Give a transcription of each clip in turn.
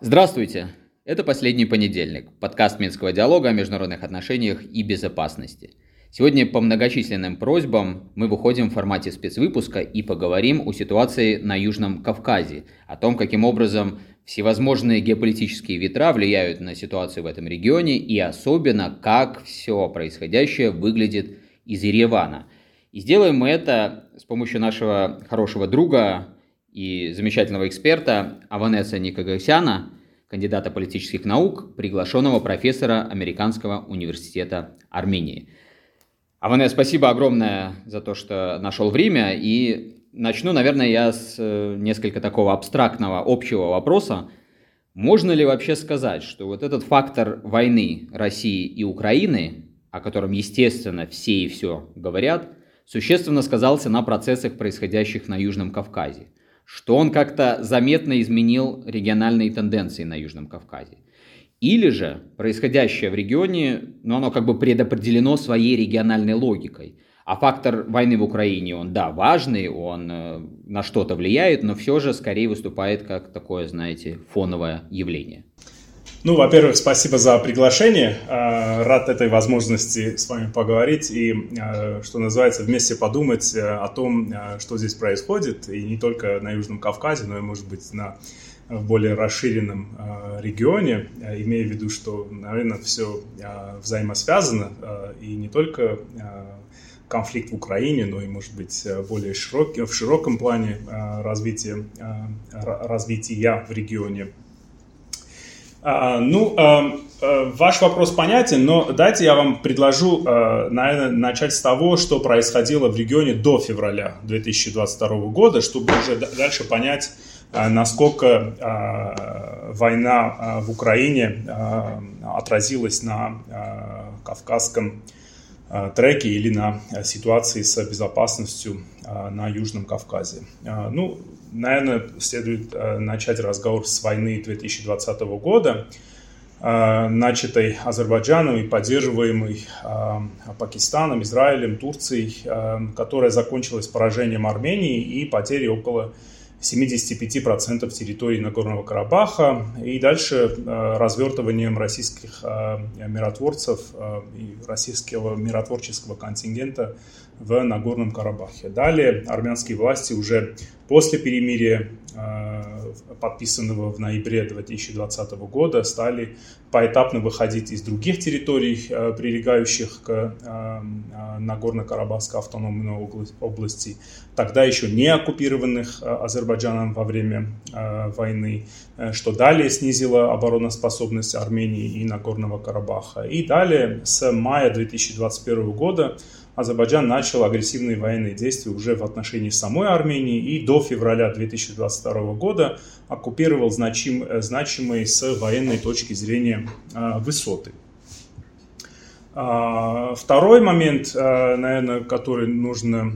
Здравствуйте! Это «Последний понедельник», подкаст Минского диалога о международных отношениях и безопасности. Сегодня по многочисленным просьбам мы выходим в формате спецвыпуска и поговорим о ситуации на Южном Кавказе, о том, каким образом всевозможные геополитические ветра влияют на ситуацию в этом регионе и особенно, как все происходящее выглядит из Еревана. И сделаем мы это с помощью нашего хорошего друга и замечательного эксперта Аванеса Никогасяна – кандидата политических наук, приглашенного профессора Американского университета Армении. Аване, спасибо огромное за то, что нашел время. И начну, наверное, я с э, несколько такого абстрактного общего вопроса. Можно ли вообще сказать, что вот этот фактор войны России и Украины, о котором, естественно, все и все говорят, существенно сказался на процессах, происходящих на Южном Кавказе? что он как-то заметно изменил региональные тенденции на Южном Кавказе. Или же происходящее в регионе, ну, оно как бы предопределено своей региональной логикой. А фактор войны в Украине, он, да, важный, он э, на что-то влияет, но все же скорее выступает как такое, знаете, фоновое явление. Ну, во-первых, спасибо за приглашение. А, рад этой возможности с вами поговорить и, а, что называется, вместе подумать э, о том, что здесь происходит, и не только на Южном Кавказе, но и, может быть, на более расширенном регионе, имея в виду, что, наверное, все взаимосвязано, и не только конфликт в Украине, но и, может быть, более широкий, в широком плане развития, развития в регионе. А, ну, ваш вопрос понятен, но дайте я вам предложу, наверное, начать с того, что происходило в регионе до февраля 2022 года, чтобы уже дальше понять, насколько война в Украине отразилась на кавказском треке или на ситуации с безопасностью на Южном Кавказе. Ну, наверное, следует начать разговор с войны 2020 года, начатой Азербайджаном и поддерживаемой Пакистаном, Израилем, Турцией, которая закончилась поражением Армении и потерей около 75% территории Нагорного Карабаха и дальше развертыванием российских миротворцев и российского миротворческого контингента в Нагорном Карабахе. Далее армянские власти уже после перемирия, э, подписанного в ноябре 2020 года, стали поэтапно выходить из других территорий, э, прилегающих к э, Нагорно-Карабахской автономной области, тогда еще не оккупированных Азербайджаном во время войны, что далее снизило обороноспособность Армении и Нагорного Карабаха. И далее с мая 2021 года Азербайджан начал агрессивные военные действия уже в отношении самой Армении и до февраля 2022 года оккупировал значим, э, значимые с военной точки зрения э, высоты. А, второй момент, э, наверное, который нужно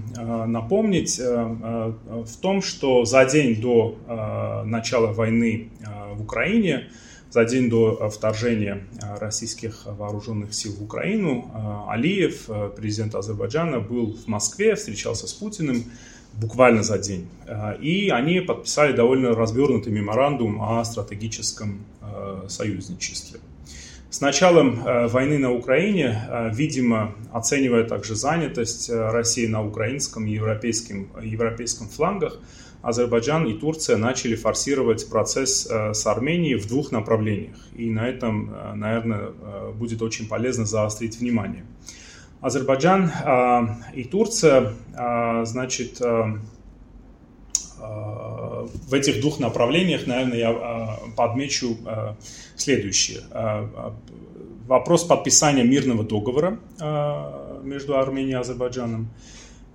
напомнить, в том, что за день до начала войны в Украине за день до э, вторжения э, российских вооруженных сил в Украину э, Алиев, президент Азербайджана, был в Москве, встречался с Путиным буквально за день. И они подписали довольно развернутый меморандум о стратегическом союзничестве. С началом войны на Украине, видимо, оценивая также занятость России на украинском и европейском, европейском флангах, Азербайджан и Турция начали форсировать процесс э, с Арменией в двух направлениях. И на этом, э, наверное, э, будет очень полезно заострить внимание. Азербайджан и Турция, значит, в этих двух направлениях, наверное, я подмечу следующее. Вопрос подписания мирного договора между Арменией и Азербайджаном –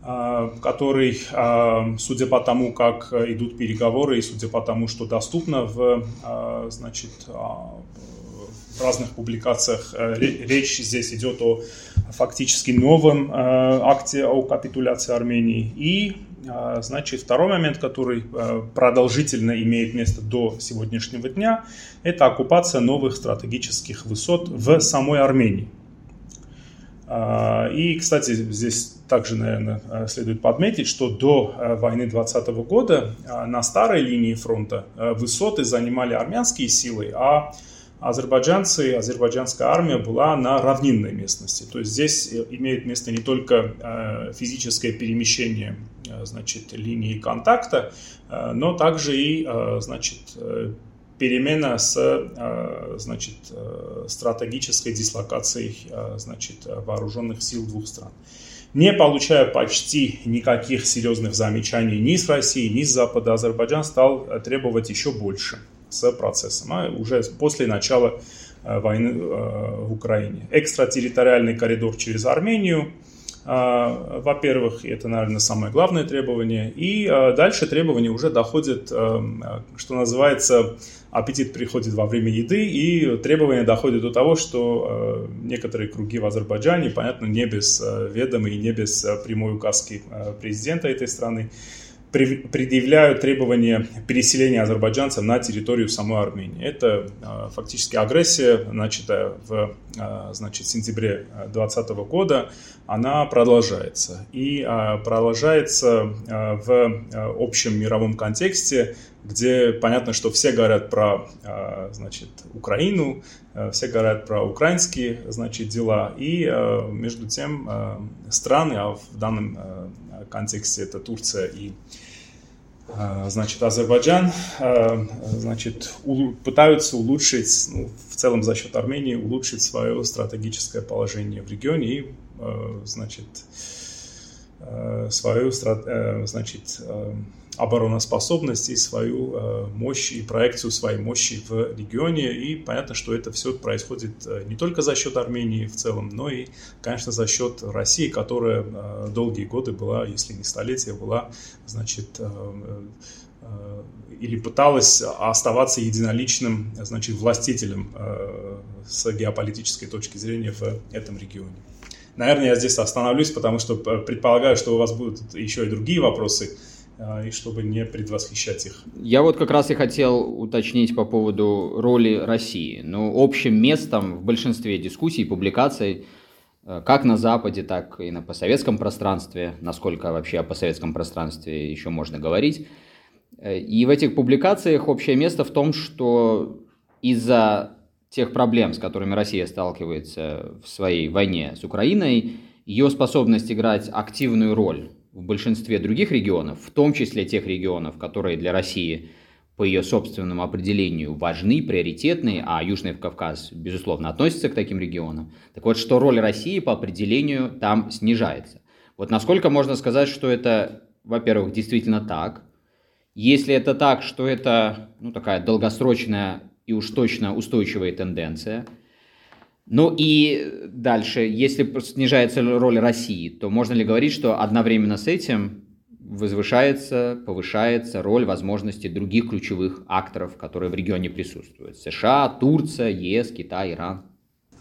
который, а, судя по тому, как идут переговоры и судя по тому, что доступно в, а, значит, в разных публикациях, э, речь здесь идет о фактически новом акте о капитуляции Армении. И, значит, второй момент, который продолжительно имеет место до сегодняшнего дня, это оккупация новых стратегических высот в самой Армении. И, кстати, здесь также, наверное, следует подметить, что до войны 2020 года на старой линии фронта высоты занимали армянские силы, а азербайджанцы, азербайджанская армия была на равнинной местности. То есть здесь э, имеет место не только э, физическое перемещение э, значит, линии контакта, но также и значит, перемена с значит, стратегической дислокацией значит, вооруженных сил двух стран. Не получая почти никаких серьезных замечаний ни с России, ни с Запада, Азербайджан стал требовать еще больше – с процессом, а уже после начала э, войны э, в Украине. Экстратерриториальный коридор через Армению, э, во-первых, это, наверное, самое главное требование. И дальше требования уже доходят, что называется, аппетит приходит во время еды, и требования доходят до того, что некоторые круги в Азербайджане, понятно, не без ведома и не без прямой указки президента этой страны, предъявляют требования переселения азербайджанцев на территорию самой Армении. Это а, фактически агрессия, начатая в а, значит, сентябре 2020 года, она продолжается. И а, продолжается в общем мировом контексте, где понятно, что все говорят про значит, Украину, все говорят про украинские значит, дела, и между тем страны, а в данном контексте это Турция и а, значит, Азербайджан а, значит, пытаются улучшить, ну, в целом за счет Армении, улучшить свое стратегическое положение в регионе и а, значит, свою значит, обороноспособность и свою э, мощь и проекцию своей мощи в регионе. И понятно, что это все происходит э, не только за счет Армении в целом, но и, конечно, за счет России, которая э, долгие годы была, если не столетия, была, значит, или пыталась оставаться единоличным, значит, властителем с геополитической точки зрения в этом регионе. Наверное, я здесь остановлюсь, потому что предполагаю, что у вас будут еще и другие вопросы, и чтобы не предвосхищать их. Я вот как раз и хотел уточнить по поводу роли России. Ну, общим местом в большинстве дискуссий, публикаций, э, как на Западе, так и на постсоветском пространстве, насколько вообще о постсоветском пространстве еще можно говорить. Э, и в этих публикациях общее место в том, что из-за тех проблем, с которыми Россия сталкивается в своей войне с Украиной, ее способность играть активную роль в большинстве других регионов, в том числе тех регионов, которые для России по ее собственному определению важны, приоритетны, а Южный Кавказ, безусловно, относится к таким регионам. Так вот, что роль России по определению там снижается. Вот насколько можно сказать, что это, во-первых, действительно так. Если это так, что это ну, такая долгосрочная и уж точно устойчивая тенденция – ну и дальше, если снижается роль России, то можно ли говорить, что одновременно с этим возвышается, повышается роль возможности других ключевых акторов, которые в регионе присутствуют? США, Турция, ЕС, Китай, Иран?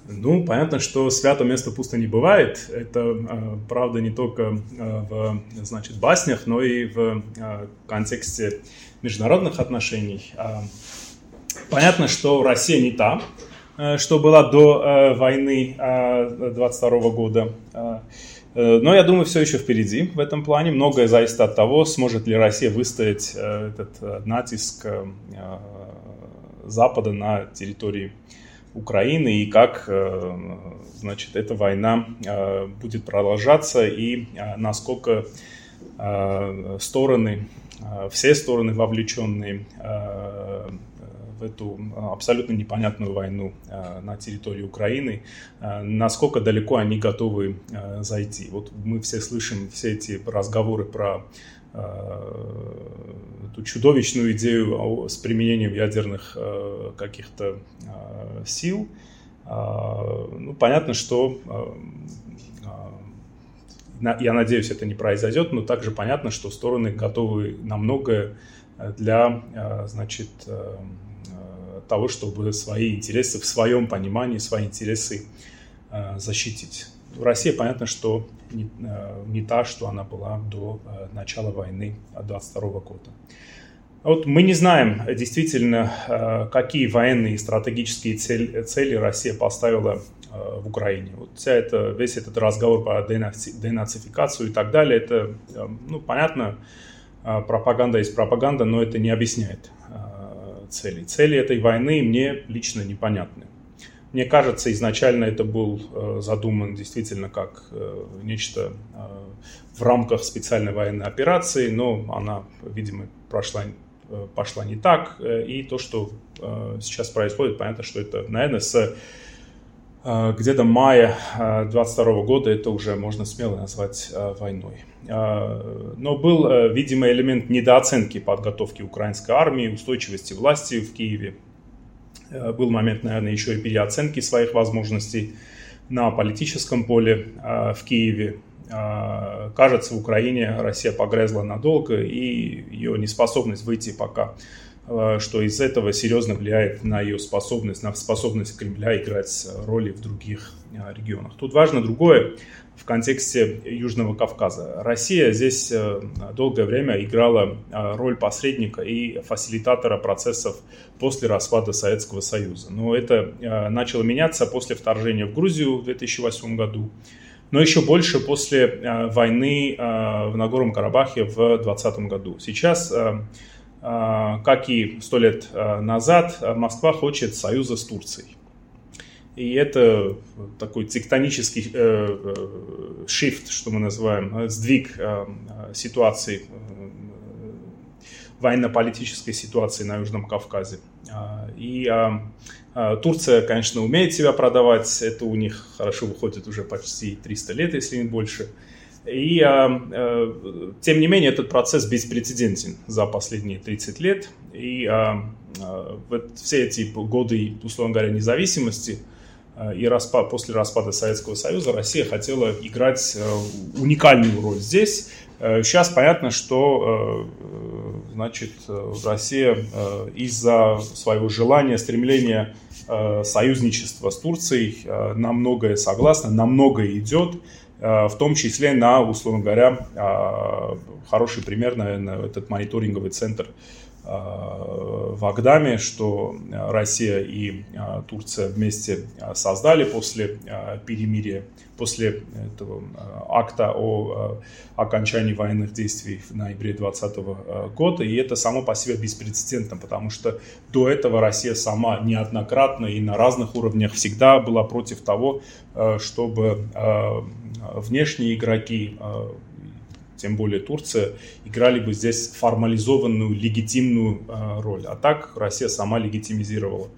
Ну, понятно, что свято место пусто не бывает. Это э, правда не только э, в значит, баснях, но и в э, контексте международных отношений. Понятно, что Россия не та, что была до э, войны 22 э, года. Но я думаю, все еще впереди в этом плане. Многое зависит от того, сможет ли Россия выстоять этот натиск Запада на территории Украины и как значит, эта война будет продолжаться и насколько стороны, все стороны вовлеченные в эту а, абсолютно непонятную войну а, на территории Украины, а, насколько далеко они готовы зайти. Вот мы все слышим все эти разговоры про эту чудовищную идею с применением ядерных каких-то сил. Ну, понятно, что я надеюсь, это не произойдет, но также понятно, что стороны готовы на многое для, значит, того, чтобы свои интересы в своем понимании, свои интересы э, защитить. Россия, понятно, что не, э, не та, что она была до э, начала войны 22 года. Вот мы не знаем действительно, какие военные и стратегические цели, цели Россия поставила в Украине. Вот вся это, весь этот разговор про денацификацию и так далее, это, ну, понятно, пропаганда есть пропаганда, но это не объясняет целей. Цели этой войны мне лично непонятны. Мне кажется, изначально это был э, задуман действительно как э, нечто э, в рамках специальной военной операции, но она, видимо, прошла, пошла не так. И то, что сейчас происходит, понятно, что это, наверное, с где-то мая 22 года это уже можно смело назвать войной. Но был, видимо, элемент недооценки подготовки украинской армии, устойчивости власти в Киеве, Э, был момент, наверное, еще и переоценки своих возможностей на политическом поле э, в Киеве. Э, кажется, в Украине Россия погрязла надолго, и ее неспособность выйти пока, что из этого серьезно влияет на ее способность, на способность Кремля играть роли в других регионах. Тут важно другое в контексте Южного Кавказа. Россия здесь э, долгое время играла э, роль посредника и фасилитатора процессов после распада Советского Союза. Но это э, начало меняться после вторжения в Грузию в 2008 году, но еще больше после войны в Нагорном Карабахе в 2020 году. Сейчас, как и сто лет назад, Москва хочет союза с Турцией. И это такой тектонический э, э, shift, что мы называем, э, сдвиг э, ситуации, военно-политической ситуации на Южном Кавказе. А, и Турция, конечно, умеет себя продавать, это у них хорошо выходит уже почти 300 лет, если не больше. И, э, тем не менее, этот процесс беспрецедентен за последние 30 лет. И э, вот все эти годы, условно говоря, независимости – Э, и распад, после распада Советского Союза Россия хотела играть э, уникальную роль здесь. Э, сейчас понятно, что значит, Россия из-за своего желания, стремления союзничества с Турцией на многое согласна, на многое идет, в том числе на, условно говоря, хороший пример, наверное, этот мониторинговый центр. Э, в Агдаме, что Россия и э, Турция вместе э, создали после перемирия, после этого акта о окончании военных действий в ноябре 2020 года. И это само по себе беспрецедентно, потому что до этого Россия сама неоднократно и на разных уровнях всегда была против того, чтобы внешние игроки тем более Турция, играли бы здесь формализованную, легитимную э, роль. А так Россия сама легитимизировала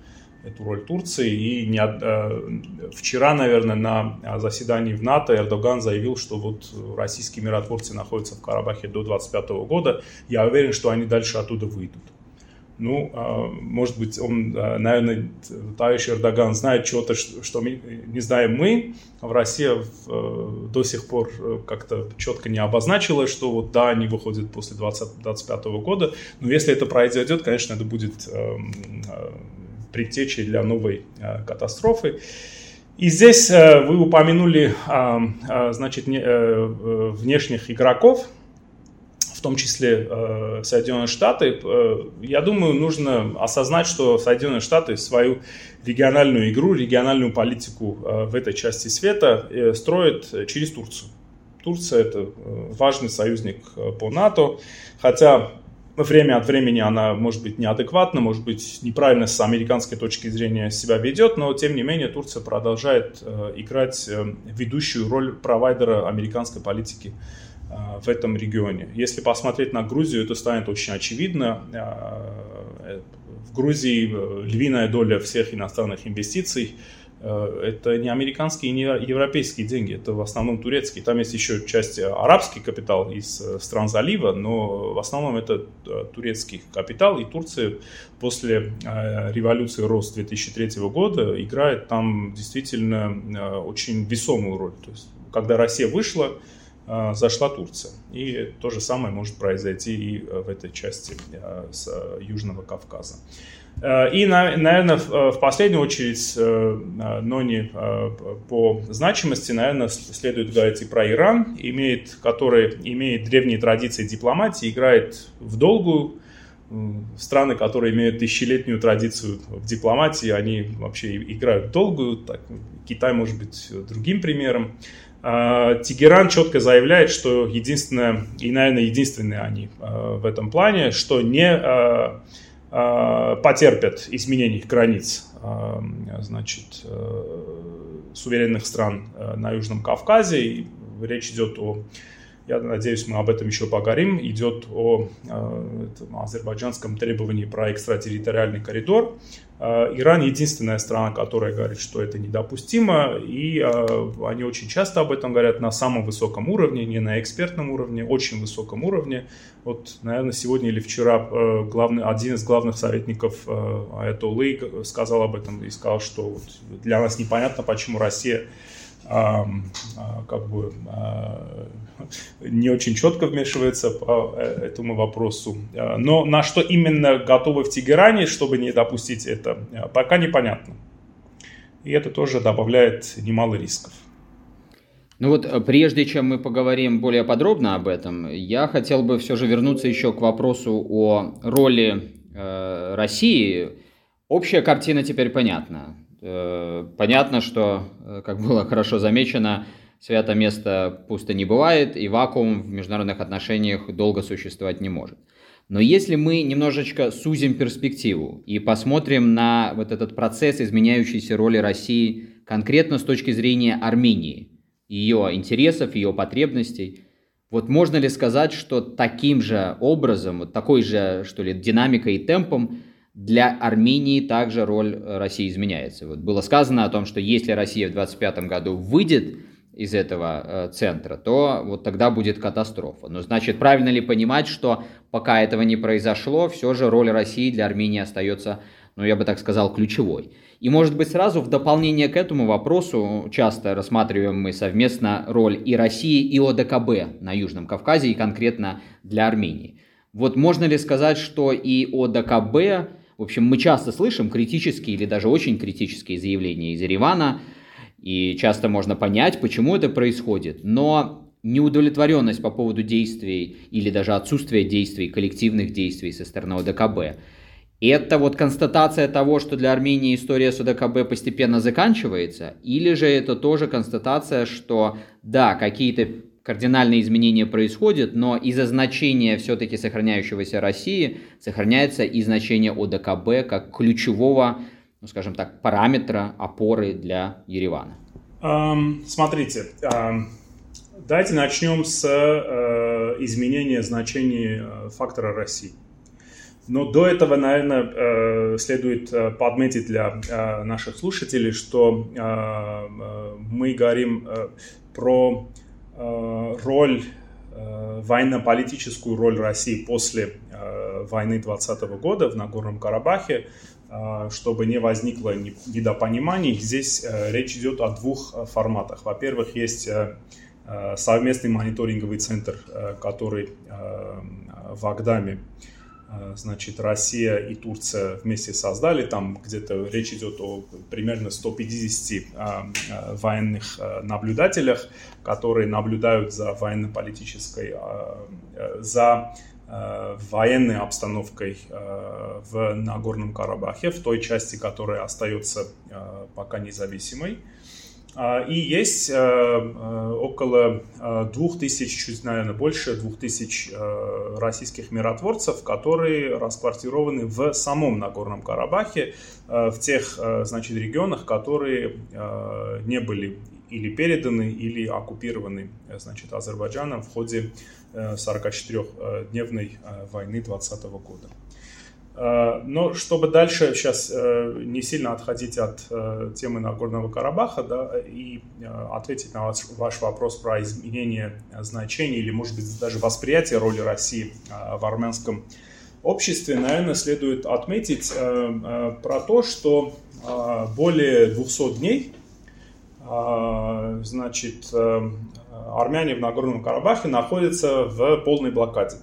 эту роль Турции. И не, э, вчера, наверное, на заседании в НАТО Эрдоган заявил, что вот российские миротворцы находятся в Карабахе до 25 года. Я уверен, что они дальше оттуда выйдут. Ну, а, может быть, он, а, наверное, товарищ Эрдоган знает чего-то, что не знаем мы. В России э, до сих пор э, как-то четко не обозначила, что вот да, они выходят после 2025 года. Но если это произойдет, конечно, это будет э, предтечей для новой катастрофы. И здесь вы упомянули, а, значит, внешних игроков, том числе э, Соединенные Штаты, э, я думаю, нужно осознать, что Соединенные Штаты свою региональную игру, региональную политику э, в этой части света э, строят через Турцию. Турция это э, важный союзник э, по НАТО, хотя время от времени она может быть неадекватна, может быть неправильно с американской точки зрения себя ведет, но тем не менее Турция продолжает э, играть ведущую роль провайдера американской политики в этом регионе. Если посмотреть на Грузию, это станет очень очевидно. А, в Грузии э, львиная доля всех иностранных инвестиций э, это не американские, не европейские деньги, это в основном турецкие. Там есть еще часть э, арабский капитал из стран залива, но в основном это турецкий капитал. И Турция после революции РОС 2003 года играет там действительно очень весомую роль. То есть, когда Россия вышла, а, зашла Турция. И то же самое может произойти и э, в этой части э, с э, Южного Кавказа. И, наверное, в последнюю очередь, но не по значимости, наверное, следует говорить и про Иран, имеет, который имеет древние традиции дипломатии, играет в долгую страны, которые имеют тысячелетнюю традицию в дипломатии, они вообще играют долгую. Так, Китай может быть другим примером. А, Тегеран четко заявляет, что единственное, и, наверное, единственные они а, в этом плане, что не а, потерпят изменений границ значит, суверенных стран на Южном Кавказе. Речь идет о я надеюсь, мы об этом еще поговорим, идет о э, азербайджанском требовании про экстратерриториальный коридор. Э, Иран единственная страна, которая говорит, что это недопустимо, и э, они очень часто об этом говорят на самом высоком уровне, не на экспертном уровне, очень высоком уровне. Вот, наверное, сегодня или вчера главный, один из главных советников Аятоллы сказал об этом и сказал, что вот для нас непонятно, почему Россия как бы а, не очень четко вмешивается по э, этому вопросу. А, но на что именно готовы в Тегеране, чтобы не допустить это, пока непонятно. И это тоже добавляет немало рисков. Ну вот, э, прежде чем мы поговорим более подробно об этом, я хотел бы все же вернуться еще к вопросу о роли э, России. Общая картина теперь понятна. Э, понятно, что, э, как было хорошо замечено, свято место пусто не бывает, и вакуум в международных отношениях долго существовать не может. Но если мы немножечко сузим перспективу и посмотрим на вот этот процесс изменяющейся роли России конкретно с точки зрения Армении, ее интересов, ее потребностей, вот можно ли сказать, что таким же образом, вот такой же, что ли, динамикой и темпом для Армении также роль э, России изменяется. Вот было сказано о том, что если Россия в 2025 году выйдет из этого э, центра, то вот тогда будет катастрофа. Но значит, правильно ли понимать, что пока этого не произошло, все же роль России для Армении остается, ну я бы так сказал, ключевой. И может быть сразу в дополнение к этому вопросу часто рассматриваем мы совместно роль и России, и ОДКБ на Южном Кавказе, и конкретно для Армении. Вот можно ли сказать, что и ОДКБ в общем, мы часто слышим критические или даже очень критические заявления из Еревана, и часто можно понять, почему это происходит. Но неудовлетворенность по поводу действий или даже отсутствие действий, коллективных действий со стороны ОДКБ, это вот констатация того, что для Армении история с ОДКБ постепенно заканчивается, или же это тоже констатация, что да, какие-то кардинальные изменения происходят, но из-за значения все-таки сохраняющегося России сохраняется и значение ОДКБ как ключевого, ну, скажем так, параметра опоры для Еревана. Um, смотрите, um, давайте начнем с uh, изменения значения uh, фактора России. Но до этого, наверное, uh, следует подметить для наших слушателей, что мы говорим про Э, роль, э, военно-политическую роль России после э, войны 2020 года в Нагорном Карабахе, чтобы не возникло недопониманий. Здесь речь идет о двух форматах. Во-первых, есть совместный мониторинговый центр, который в Агдаме значит, Россия и Турция вместе создали. Там где-то речь идет о примерно 150 а, а, военных наблюдателях, которые наблюдают за военно-политической, за военной обстановкой в Нагорном Карабахе, в той части, которая остается пока независимой. А, и есть э, э, около э, двух тысяч, чуть, наверное, больше двух тысяч российских миротворцев, которые расквартированы в самом Нагорном Карабахе, в тех, значит, регионах, которые не были или переданы, или оккупированы, значит, Азербайджаном в ходе 44-дневной войны 2020 года. Э, но чтобы дальше сейчас э, не сильно отходить от э, темы Нагорного Карабаха да, и ответить на ваш вопрос про изменение значений или, может быть, даже восприятие роли России в армянском обществе, наверное, следует отметить про то, что более 200 дней значит, армяне в Нагорном Карабахе находятся в полной блокаде.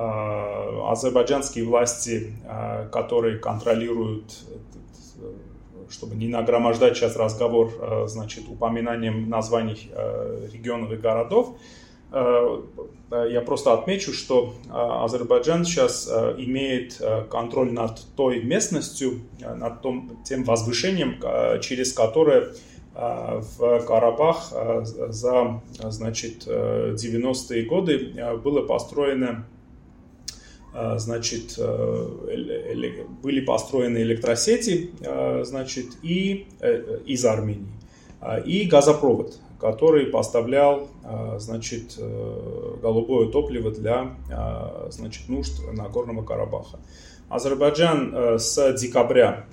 А, азербайджанские власти, а, которые контролируют, чтобы не нагромождать сейчас разговор, значит, упоминанием названий регионов и городов, я просто отмечу, что Азербайджан сейчас имеет контроль над той местностью, над том, тем возвышением, через которое в Карабах за значит, 90-е годы было построено значит, были построены электросети значит, и э, из Армении и газопровод, который поставлял значит, э, голубое топливо для значит, нужд Нагорного Карабаха. Азербайджан э, с декабря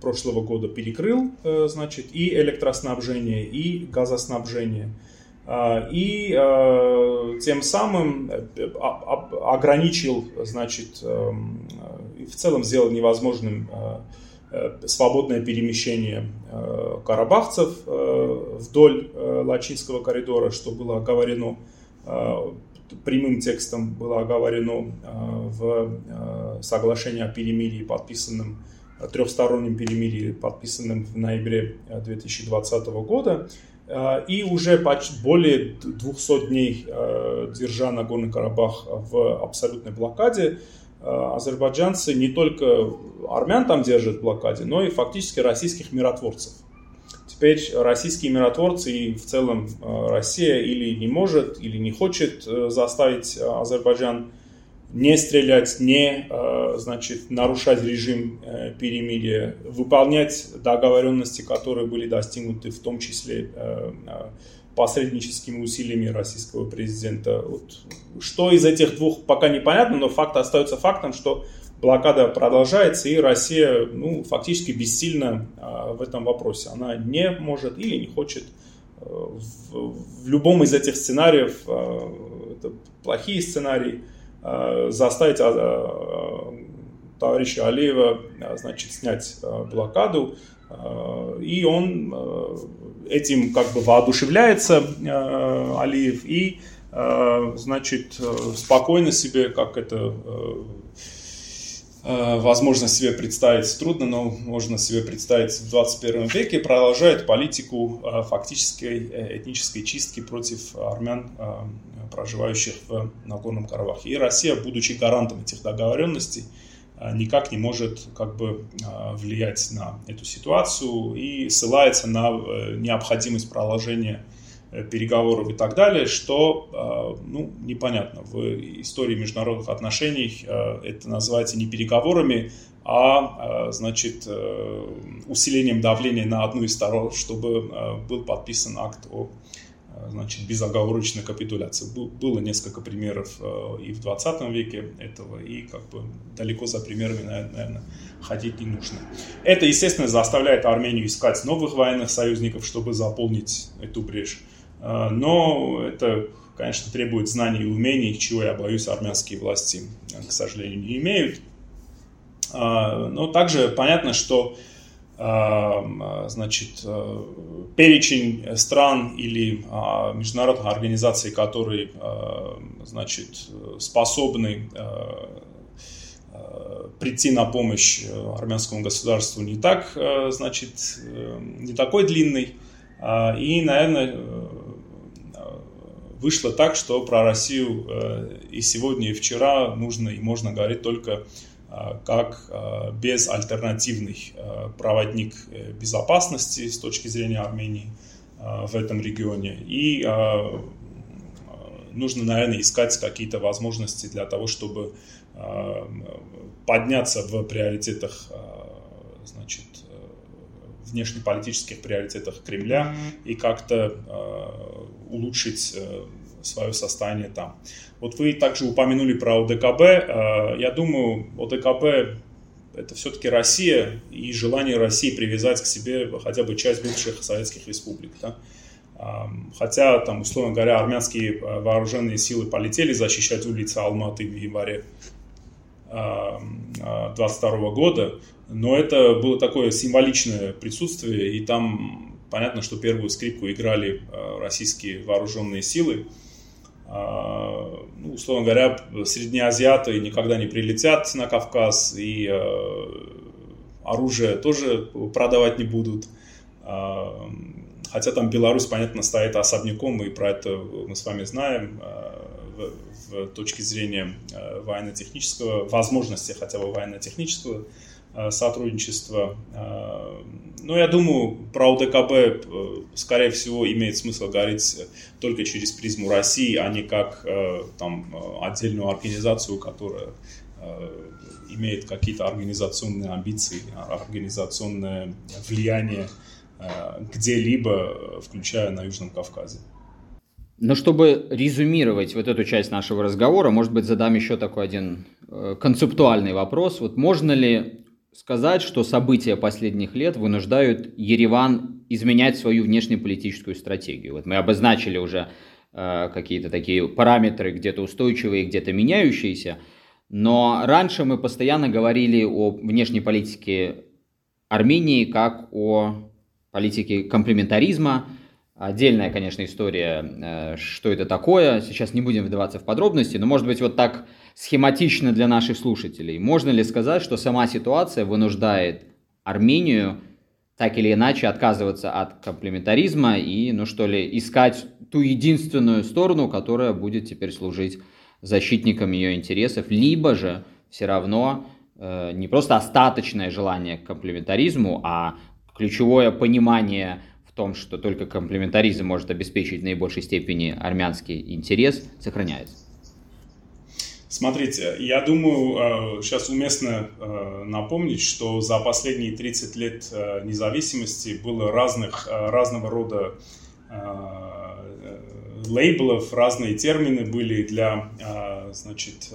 прошлого года перекрыл, э, значит, и электроснабжение, и газоснабжение. А, и э, тем самым э, ограничил, значит, эм, в целом сделал невозможным свободное перемещение карабахцев вдоль Лачинского коридора, что было оговорено прямым текстом было оговорено в соглашении о перемирии, подписанном трехстороннем перемирии, подписанном в ноябре 2020 э, года. Э, и уже более 200 дней э, держа Нагорный Карабах в абсолютной блокаде, азербайджанцы не только армян там держат в блокаде, но и фактически российских миротворцев. Теперь российские миротворцы и в целом Россия или не может, или не хочет заставить Азербайджан не стрелять, не э, значит, нарушать режим э, перемирия, выполнять договоренности, которые были достигнуты, в том числе э, посредническими усилиями российского президента. Вот. Что из этих двух пока непонятно, но факт остается фактом, что блокада продолжается, и Россия ну, фактически бессильна в этом вопросе. Она не может или не хочет в, в любом из этих сценариев, это плохие сценарии, заставить а, а, товарища Алиева э, значит, снять э, блокаду. И он этим как бы воодушевляется, Алиев, и значит, спокойно себе, как это возможно себе представить трудно, но можно себе представить в 21 веке, продолжает политику фактической этнической чистки против армян проживающих в Нагорном Карабахе. И Россия, будучи гарантом этих договоренностей, никак не может как бы влиять на эту ситуацию и ссылается на э, необходимость продолжения э, переговоров и так далее, что а, ну, непонятно. В истории международных отношений это называется не переговорами, а значит, э, усилением давления на одну из сторон, чтобы был подписан акт о значит, безоговорочной капитуляции. Было несколько примеров э, и в 20 веке этого, и как бы далеко за примерами, наверное, ходить не нужно. Это, естественно, заставляет Армению искать новых военных союзников, чтобы заполнить эту брешь. Э, но это, конечно, требует знаний и умений, чего, я боюсь, армянские власти, к сожалению, не имеют. Э, но также понятно, что значит, э, перечень стран или а, международных организаций, которые значит, способны прийти на помощь армянскому государству не так, значит, не такой длинный. А, и, наверное, вышло так, что про Россию э, и сегодня, и вчера нужно и можно говорить только а, как а, безальтернативный проводник э, безопасности с точки зрения Армении в этом регионе. И нужно, наверное, искать какие-то возможности для того, чтобы подняться в приоритетах, значит, внешнеполитических приоритетах Кремля и как-то улучшить э, свое состояние там. Вот вы также упомянули про ОДКБ. Э, я думаю, ОДКБ это все-таки Россия и желание России привязать к себе хотя бы часть бывших советских республик. Да? Хотя, там, условно говоря, армянские э, вооруженные силы полетели защищать улицы Алматы в январе 22 года, но это было такое символичное присутствие, и там понятно, что первую скрипку играли э, российские вооруженные силы. А, ну, условно говоря, среднеазиаты никогда не прилетят на Кавказ, и э, оружие тоже продавать не будут. А, хотя там Беларусь, понятно, стоит особняком, и про это мы с вами знаем, в, точке зрения военно-технического, возможности хотя бы военно-технического сотрудничества. Но я думаю, про УДКБ, скорее всего, имеет смысл говорить только через призму России, а не как там, отдельную организацию, которая имеет какие-то организационные амбиции, организационное влияние э, где-либо, включая на Южном Кавказе. Но чтобы резюмировать вот эту часть нашего разговора, может быть, задам еще такой один э, концептуальный вопрос. Вот можно ли сказать, что события последних лет вынуждают Ереван изменять свою внешнеполитическую стратегию? Вот мы обозначили уже э, какие-то такие параметры, где-то устойчивые, где-то меняющиеся – но раньше мы постоянно говорили о внешней политике Армении как о политике комплементаризма. Отдельная, конечно, история, э, что это такое. Сейчас не будем вдаваться в подробности, но, может быть, вот так схематично для наших слушателей. Можно ли сказать, что сама ситуация вынуждает Армению так или иначе отказываться от комплементаризма и, ну что ли, искать ту единственную сторону, которая будет теперь служить защитником ее интересов, либо же все равно э, не просто остаточное желание к комплементаризму, а ключевое понимание в том, что только комплементаризм может обеспечить в наибольшей степени армянский интерес, сохраняется. Смотрите, я думаю, сейчас э, уместно э, напомнить, что за последние 30 лет э, независимости было разных, разного рода лейблов, разные термины были для, значит,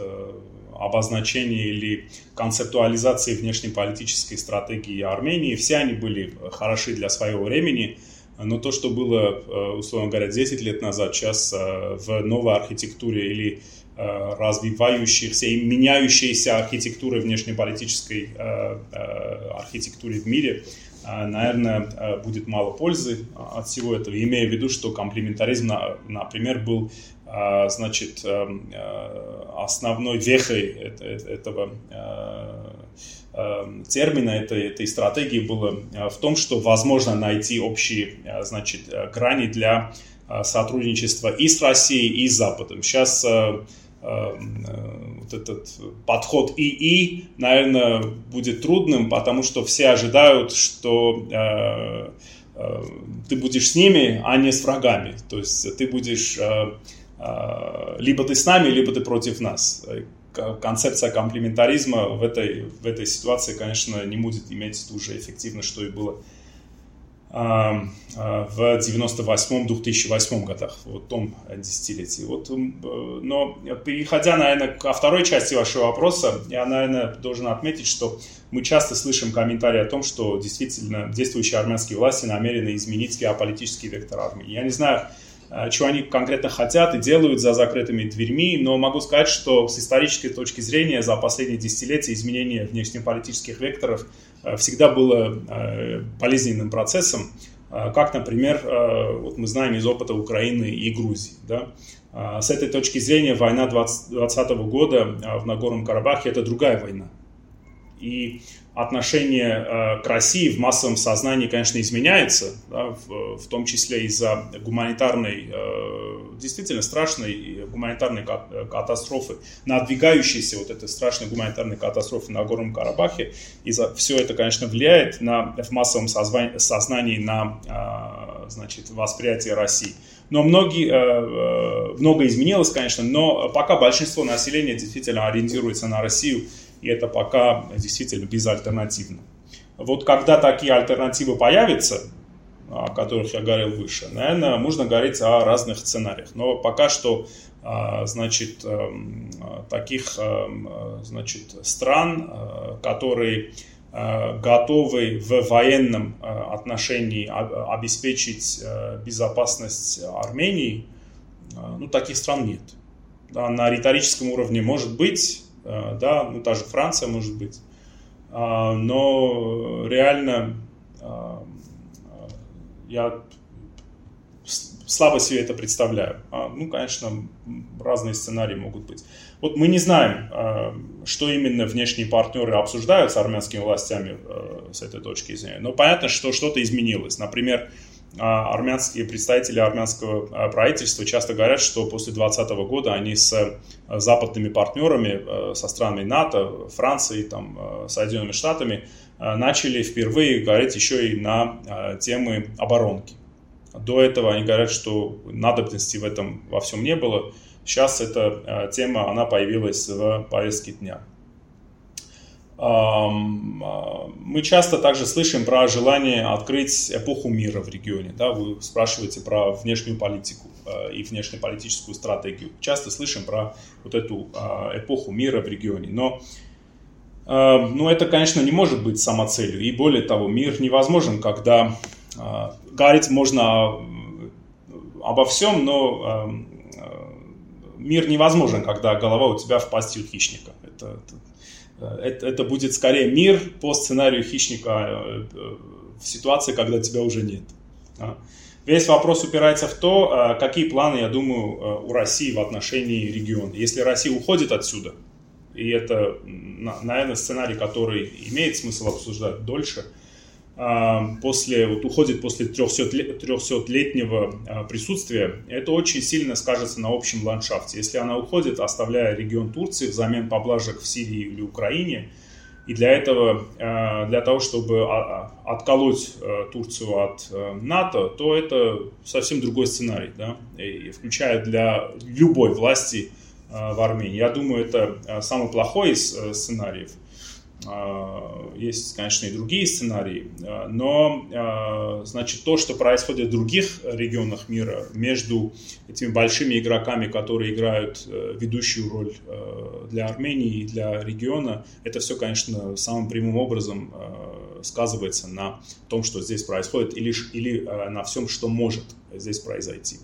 э, обозначения или концептуализации внешнеполитической стратегии Армении. Все они были хороши для своего времени, но то, что было, э, условно говоря, 10 лет назад, сейчас э, в новой архитектуре или развивающихся и меняющейся архитектуры внешнеполитической архитектуре в мире – наверное, будет мало пользы от всего этого, имея в виду, что комплементаризм, например, был значит, основной вехой этого термина, этой, этой стратегии было в том, что возможно найти общие значит, грани для сотрудничества и с Россией, и с Западом. Сейчас Эм, э, вот этот подход ИИ, наверное, будет трудным, потому что все ожидают, что э, э, ты будешь с ними, а не с врагами. То есть ты будешь либо ты с нами, либо ты против нас. Концепция комплементаризма в этой, в этой ситуации, конечно, не будет иметь ту же эффективность, что и было а, в 98-2008 годах, вот том десятилетии. Вот, но переходя, наверное, ко второй части вашего вопроса, я, наверное, должен отметить, что мы часто слышим комментарии о том, что действительно действующие армянские власти намерены изменить геополитический вектор армии. Я не знаю, а, чего они конкретно хотят и делают за закрытыми дверьми, но могу сказать, что с исторической точки зрения за последние десятилетия изменение внешнеполитических векторов – Э, всегда было э, болезненным процессом, как, например, вот мы знаем из опыта Украины и Грузии. Да? С этой точки зрения война 2020 года в Нагорном Карабахе – это другая война. И отношение э, к России в массовом сознании, конечно, изменяется, да, в, в том числе из-за гуманитарной, э, действительно страшной гуманитарной катастрофы, надвигающейся вот этой страшной гуманитарной катастрофы на Горном Карабахе. И за, все это, конечно, влияет на, в массовом сознании на э, значит, восприятие России. Но многие, много изменилось, конечно, но пока большинство населения действительно ориентируется на Россию и это пока действительно безальтернативно. Вот когда такие альтернативы появятся, о которых я говорил выше, наверное, можно говорить о разных сценариях. Но пока что, а, значит, эм, таких эм, значит, стран, которые готовы в военном отношении обеспечить безопасность Армении, ну, таких стран нет. На риторическом уровне может быть, да, ну та же Франция может быть, а, но реально а, я слабо себе это представляю. А, ну, конечно, разные сценарии могут быть. Вот мы не знаем, что именно внешние партнеры обсуждают с армянскими властями э, с этой точки зрения, но понятно, что что-то изменилось. Например, а, армянские представители армянского а, правительства часто говорят, что после 2020 года они с а, западными партнерами, со странами НАТО, Францией, там, Соединенными Штатами, начали впервые говорить еще и на темы оборонки. До этого они говорят, что надобности в этом во всем не было. Сейчас эта тема, она появилась в повестке дня. А, мы часто также слышим про желание открыть эпоху мира в регионе. Да? Вы спрашиваете про внешнюю политику а, и внешнеполитическую стратегию. Часто слышим про вот эту а, эпоху мира в регионе. Но ну, это, конечно, не может быть самоцелью. И более того, мир невозможен, когда говорить можно обо всем, но мир невозможен, когда голова у тебя в пасти у хищника. Это, это это, это будет скорее мир по сценарию хищника э, э, в ситуации, когда тебя уже нет. Весь вопрос упирается в то, э, какие планы, я думаю, у России в отношении региона. Если Россия уходит отсюда, и это, наверное, сценарий, который имеет смысл обсуждать дольше – после, вот уходит после 300-летнего а, присутствия, это очень сильно скажется на общем ландшафте. Если она уходит, оставляя регион Турции взамен поблажек в Сирии или Украине, и для этого, а, для того, чтобы отколоть Турцию от НАТО, то это совсем другой сценарий, да? и включая для любой власти в Армении. Я думаю, это самый плохой из сценариев – а, есть, конечно, и другие сценарии, а, но, а, значит, то, что происходит в других регионах мира между этими большими игроками, которые играют э, ведущую роль э, для Армении и для региона, это все, конечно, самым прямым образом сказывается на том, что здесь происходит, или, или на всем, что может здесь произойти.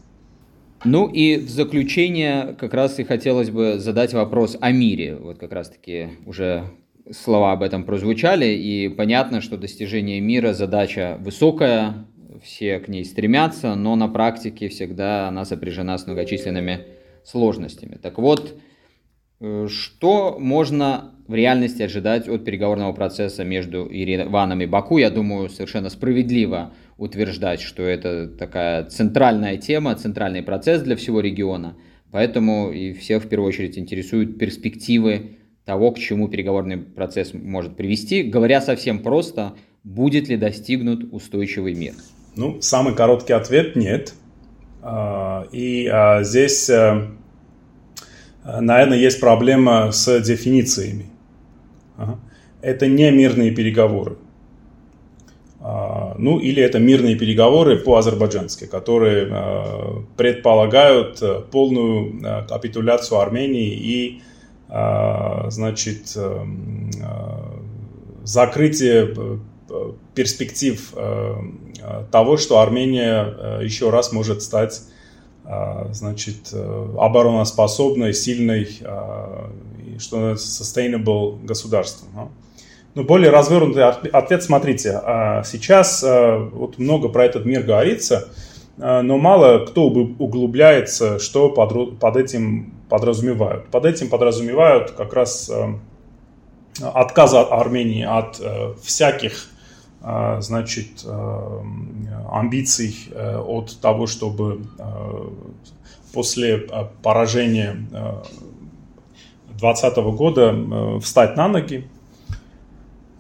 Ну и в заключение как раз и хотелось бы задать вопрос о мире. Вот как раз-таки уже слова об этом прозвучали, и понятно, что достижение мира задача высокая, все к ней стремятся, но на практике всегда она сопряжена с многочисленными сложностями. Так вот, э, что можно в реальности ожидать от переговорного процесса между Ереваном и Баку? Я думаю, совершенно справедливо утверждать, что это такая центральная тема, центральный процесс для всего региона. Поэтому и всех в первую очередь интересуют перспективы того, к чему переговорный процесс может привести. Говоря совсем просто, будет ли достигнут устойчивый мир? Ну, самый короткий ответ – нет. А, и а, здесь, э, наверное, есть проблема с дефинициями. Это не мирные переговоры. А, ну, или это мирные переговоры по-азербайджански, которые предполагают э, полную э, капитуляцию Армении и значит, э, а, закрытие э, перспектив э, того, что Армения еще раз может стать а, значит, обороноспособной, сильной, что sustainable государством. Ну, более развернутый ответ, смотрите, сейчас вот много про этот мир говорится, но мало кто углубляется, что под, под этим подразумевают. Под этим подразумевают как раз э, отказ Армении от э, всяких э, значит, амбиций от того, чтобы после поражения 2020 года встать на ноги, а,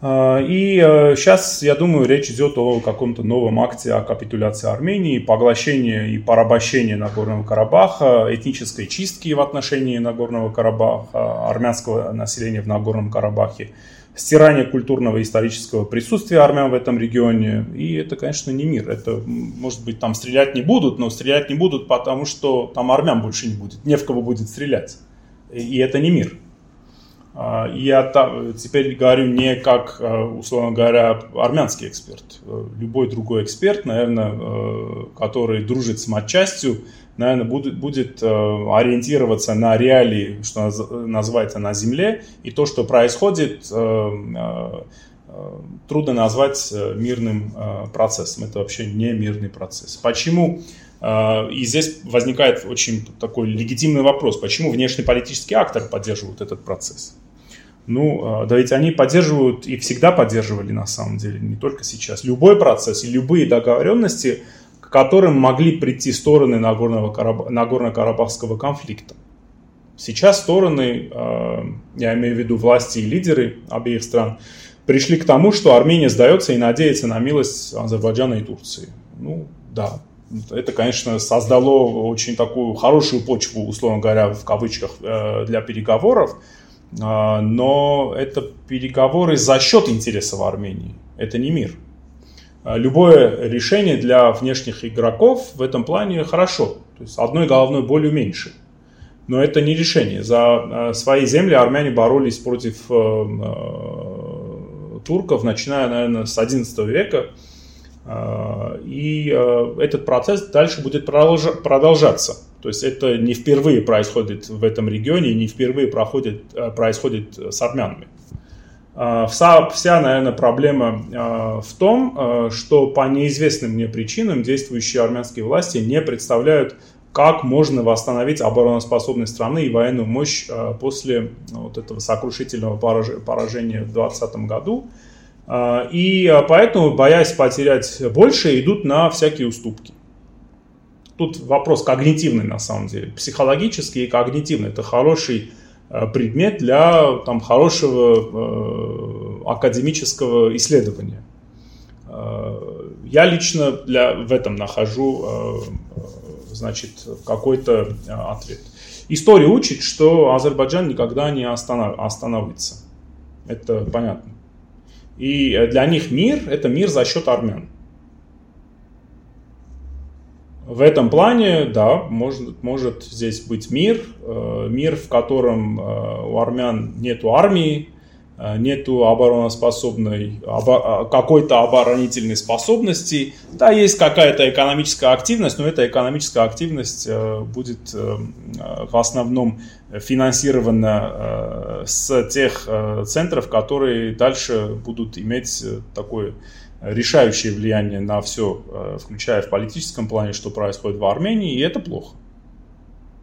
и сейчас, э, я думаю, речь идет о каком-то новом акте о капитуляции Армении, поглощении и порабощении Нагорного Карабаха, этнической чистки в отношении Нагорного Карабаха, армянского населения в Нагорном Карабахе, стирание культурного и исторического присутствия армян в этом регионе. И это, конечно, не мир. Это, может быть, там стрелять не будут, но стрелять не будут, потому что там армян больше не будет, не в кого будет стрелять. И это не мир. А, я теперь говорю не как, а, условно говоря, армянский эксперт. Любой другой эксперт, наверное, э, который дружит с матчастью, наверное, будет, будет э, ориентироваться на реалии, что называется, на земле. И то, что происходит, э, трудно назвать мирным процессом. Это вообще не мирный процесс. Почему? И здесь возникает очень такой легитимный вопрос, почему внешнеполитические акторы поддерживают этот процесс? Ну, а, да ведь они поддерживают и всегда поддерживали на самом деле, не только сейчас. Любой процесс и любые договоренности, которым могли прийти стороны Нагорного Караб... Нагорно-Карабахского конфликта. Сейчас стороны, э, я имею в виду власти и лидеры обеих стран, пришли к тому, что Армения сдается и надеется на милость Азербайджана и Турции. Ну, да, это, конечно, создало очень такую хорошую почву, условно говоря, в кавычках, э, для переговоров, а, но это переговоры за счет интересов Армении, это не мир. А, любое решение для внешних игроков в этом плане хорошо, то есть одной головной болью меньше. Но это не решение. За а, свои земли армяне боролись против э, э, турков, начиная, наверное, с XI века. И этот процесс дальше будет продолжаться. То есть это не впервые происходит в этом регионе, не впервые проходит, э, происходит с армянами. А, вся, вся, наверное, проблема а, в том, э, что по неизвестным мне причинам действующие армянские власти не представляют, как можно восстановить обороноспособность страны и военную мощь после вот этого сокрушительного поражения в 2020 году. А, и поэтому, боясь потерять больше, идут на всякие уступки. Тут вопрос когнитивный на самом деле. Психологический и когнитивный. Это хороший э, предмет для там, хорошего э, академического исследования. Э, я лично для, в этом нахожу э, значит, какой-то э, ответ. История учит, что Азербайджан никогда не останов, остановится. Это понятно. И для них мир – это мир за счет армян. В этом плане, да, может, может здесь быть мир, э, мир, в котором э, у армян нету армии, э, нету обороноспособной, обо, какой-то оборонительной способности. Да, есть какая-то экономическая активность, но эта экономическая активность будет в основном финансирована с тех центров, которые дальше будут иметь такой решающее влияние на все, э, включая в политическом плане, что происходит в Армении, и это плохо.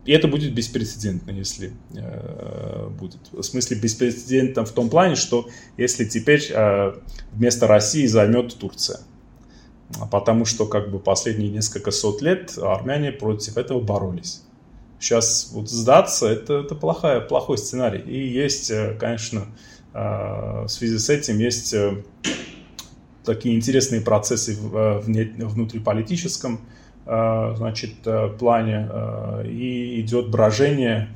И это будет беспрецедентно, если э, будет. В смысле беспрецедентно в том плане, что если теперь э, вместо России займет Турция. Потому что как бы последние несколько сот лет армяне против этого боролись. Сейчас вот сдаться это, это плохая, плохой сценарий. И есть, э, конечно, э, в связи с этим есть такие интересные процессы в, э, в внутриполитическом э, значит, э, плане, и идет брожение,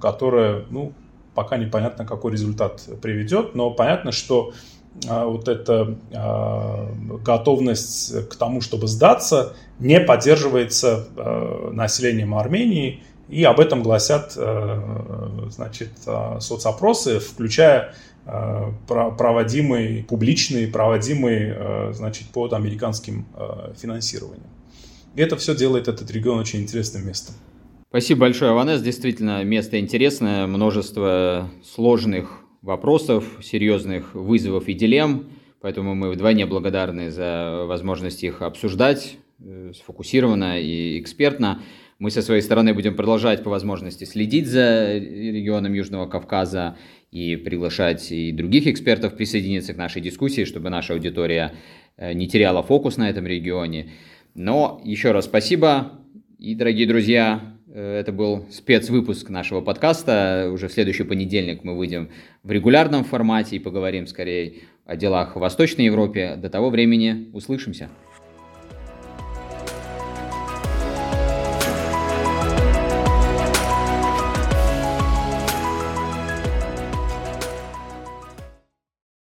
которое, ну, пока непонятно, какой результат приведет, но понятно, что вот эта готовность к тому, чтобы сдаться, не поддерживается населением Армении, и об этом гласят значит, соцопросы, включая Э, проводимый, публичный, проводимый, э, значит, под американским э, финансированием. И это все делает этот регион очень интересным местом. Спасибо большое, Аванес. Действительно, место интересное, множество сложных вопросов, серьезных вызовов и дилемм. Поэтому мы вдвойне благодарны за возможность их обсуждать сфокусированно и экспертно. Мы со своей стороны будем продолжать по возможности следить за регионом Южного Кавказа и приглашать и других экспертов присоединиться к нашей дискуссии, чтобы наша аудитория э, не теряла фокус на этом регионе. Но еще раз спасибо. И, дорогие друзья, э, это был спецвыпуск нашего подкаста. Уже в следующий понедельник мы выйдем в регулярном формате и поговорим скорее о делах в Восточной Европе. До того времени услышимся.